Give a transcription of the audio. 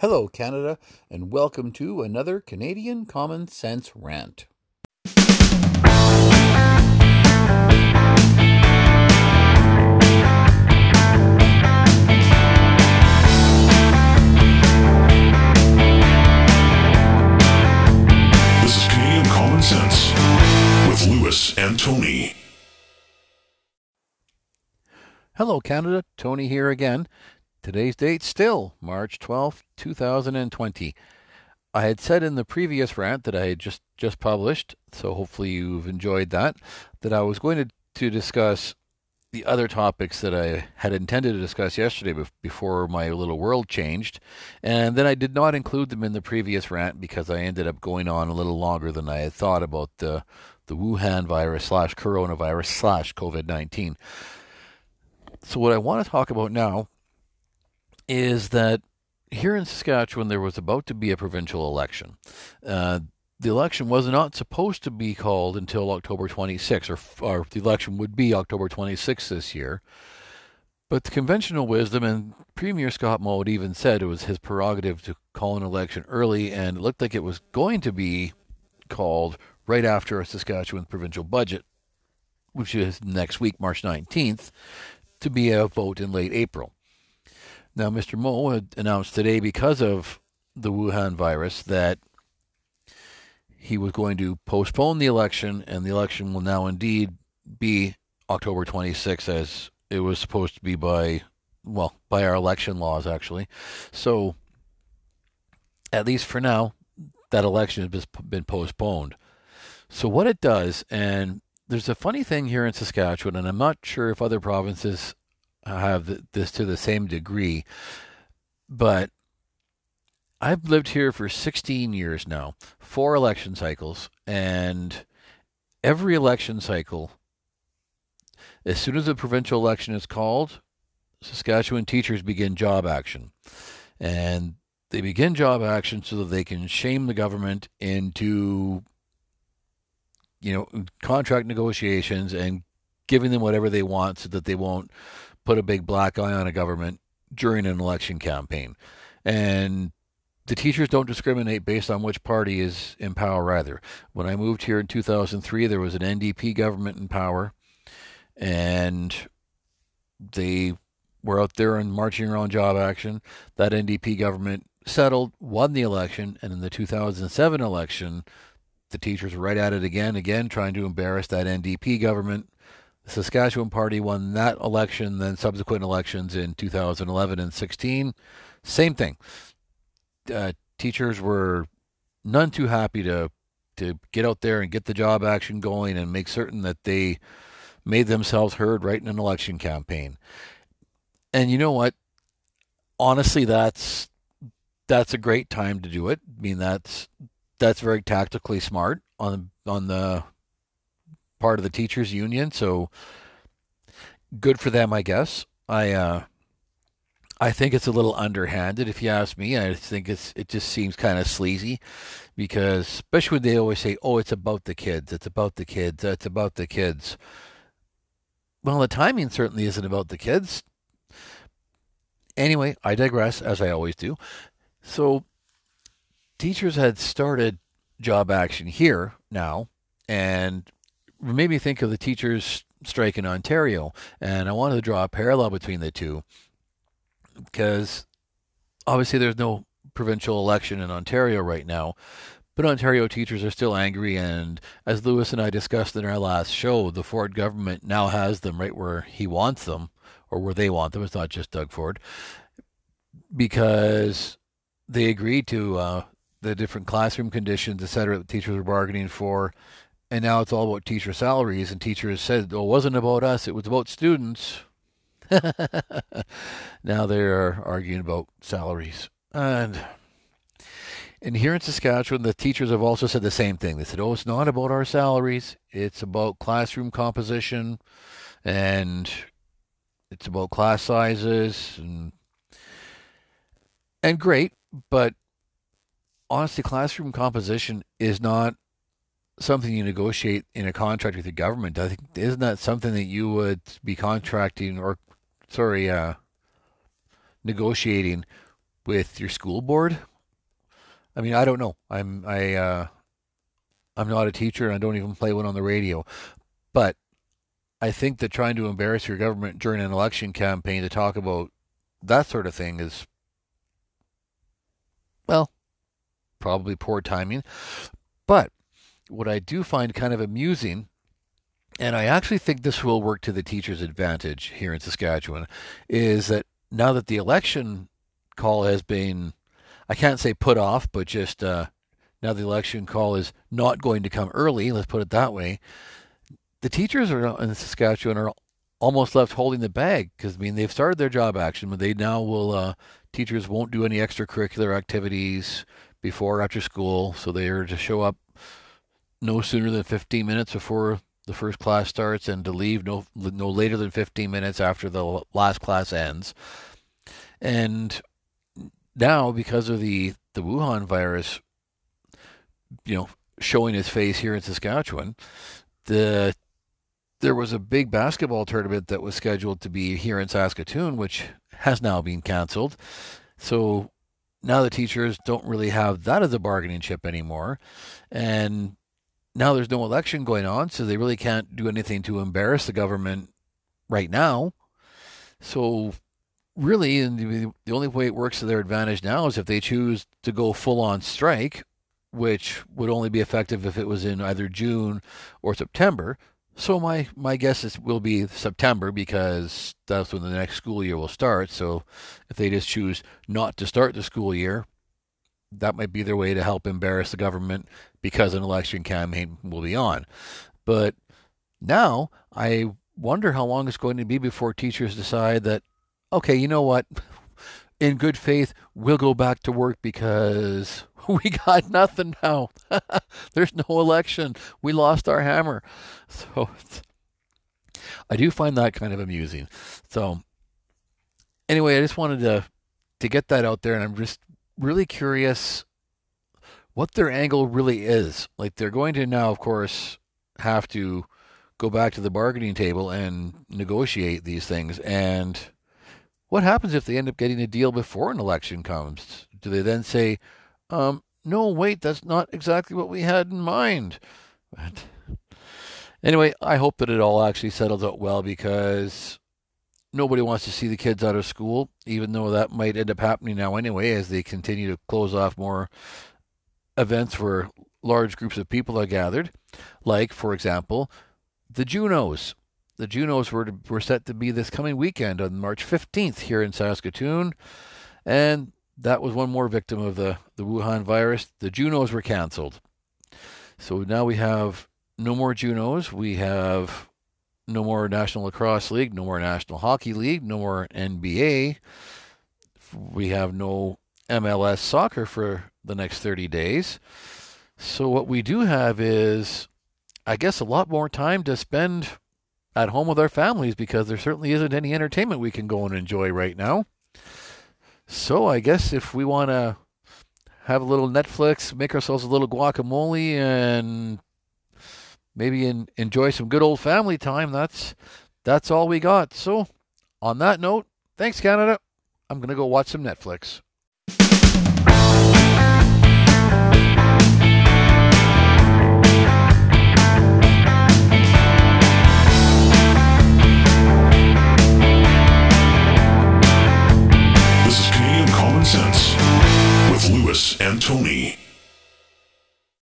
Hello, Canada, and welcome to another Canadian Common Sense Rant. This is Canadian Common Sense with Lewis and Tony. Hello, Canada. Tony here again. Today's date still March 12th, 2020. I had said in the previous rant that I had just, just published, so hopefully you've enjoyed that, that I was going to, to discuss the other topics that I had intended to discuss yesterday before my little world changed. And then I did not include them in the previous rant because I ended up going on a little longer than I had thought about the, the Wuhan virus slash coronavirus slash COVID 19. So, what I want to talk about now is that here in Saskatchewan, there was about to be a provincial election. Uh, the election was not supposed to be called until October 26, or, or the election would be October 26 this year. But the conventional wisdom, and Premier Scott Moe even said it was his prerogative to call an election early, and it looked like it was going to be called right after a Saskatchewan provincial budget, which is next week, March 19th, to be a vote in late April. Now, Mr. Had announced today, because of the Wuhan virus, that he was going to postpone the election, and the election will now indeed be October 26th, as it was supposed to be by, well, by our election laws, actually. So, at least for now, that election has been postponed. So, what it does, and there's a funny thing here in Saskatchewan, and I'm not sure if other provinces have this to the same degree, but I've lived here for 16 years now, four election cycles, and every election cycle, as soon as the provincial election is called, Saskatchewan teachers begin job action. And they begin job action so that they can shame the government into you know contract negotiations and giving them whatever they want so that they won't put a big black eye on a government during an election campaign. And the teachers don't discriminate based on which party is in power either. When I moved here in 2003, there was an NDP government in power, and they were out there and marching around job action. That NDP government settled, won the election, and in the 2007 election, the teachers were right at it again, again, trying to embarrass that NDP government. The Saskatchewan Party won that election, then subsequent elections in 2011 and 16. Same thing uh, teachers were none too happy to to get out there and get the job action going and make certain that they made themselves heard right in an election campaign. And you know what? Honestly, that's that's a great time to do it. I mean, that's that's very tactically smart on on the part of the teachers union. So good for them, I guess. I uh, I think it's a little underhanded, if you ask me. I think it's it just seems kind of sleazy, because especially when they always say, "Oh, it's about the kids. It's about the kids. It's about the kids." Well, the timing certainly isn't about the kids. Anyway, I digress, as I always do. So, teachers had started job action here now, and made me think of the teachers' strike in Ontario, and I wanted to draw a parallel between the two because obviously there's no provincial election in Ontario right now, but Ontario teachers are still angry. And as Lewis and I discussed in our last show, the Ford government now has them right where he wants them or where they want them. It's not just Doug Ford because they agreed to uh, the different classroom conditions, et cetera, that teachers were bargaining for. And now it's all about teacher salaries. And teachers said, oh, it wasn't about us, it was about students. now they're arguing about salaries. And and here in Saskatchewan, the teachers have also said the same thing. They said, "Oh, it's not about our salaries. It's about classroom composition, and it's about class sizes, and and great." But honestly, classroom composition is not something you negotiate in a contract with the government. I think isn't that something that you would be contracting or sorry, uh, negotiating with your school board. I mean, I don't know. I'm I uh, I'm not a teacher and I don't even play one on the radio, but I think that trying to embarrass your government during an election campaign to talk about that sort of thing is, well, probably poor timing. But what I do find kind of amusing, and I actually think this will work to the teachers' advantage here in Saskatchewan, is that now that the election call has been, I can't say put off, but just uh, now the election call is not going to come early, let's put it that way, the teachers are in Saskatchewan are almost left holding the bag because I mean they've started their job action, but they now will uh, teachers won't do any extracurricular activities before or after school, so they are to show up no sooner than 15 minutes before the first class starts and to leave no no later than 15 minutes after the last class ends. And now because of the the Wuhan virus you know showing its face here in Saskatchewan, the there was a big basketball tournament that was scheduled to be here in Saskatoon, which has now been canceled. So now the teachers don't really have that as a bargaining chip anymore. And now there's no election going on, so they really can't do anything to embarrass the government right now. So really, the only way it works to their advantage now is if they choose to go full on strike, which would only be effective if it was in either June or September. So my my guess is will be September because that's when the next school year will start. So if they just choose not to start the school year, that might be their way to help embarrass the government because an election campaign will be on. But now I wonder how long it's going to be before teachers decide that okay, you know what? In good faith, we'll go back to work because we got nothing now. There's no election. We lost our hammer. So I do find that kind of amusing. So anyway, I just wanted to to get that out there, and I'm just really curious what their angle really is. Like they're going to now, of course, have to go back to the bargaining table and negotiate these things. And what happens if they end up getting a deal before an election comes? Do they then say, um, no, wait, that's not exactly what we had in mind. But anyway, I hope that it all actually settles out well because nobody wants to see the kids out of school, even though that might end up happening now anyway as they continue to close off more events where large groups of people are gathered. Like, for example, the Junos. The Junos were, to, were set to be this coming weekend on March 15th here in Saskatoon. And that was one more victim of the, the Wuhan virus. The Junos were canceled. So now we have no more Junos. We have no more National Lacrosse League, no more National Hockey League, no more NBA. We have no MLS soccer for the next 30 days. So what we do have is, I guess, a lot more time to spend at home with our families because there certainly isn't any entertainment we can go and enjoy right now. So I guess if we want to have a little Netflix, make ourselves a little guacamole, and maybe in, enjoy some good old family time, that's that's all we got. So on that note, thanks Canada. I'm gonna go watch some Netflix.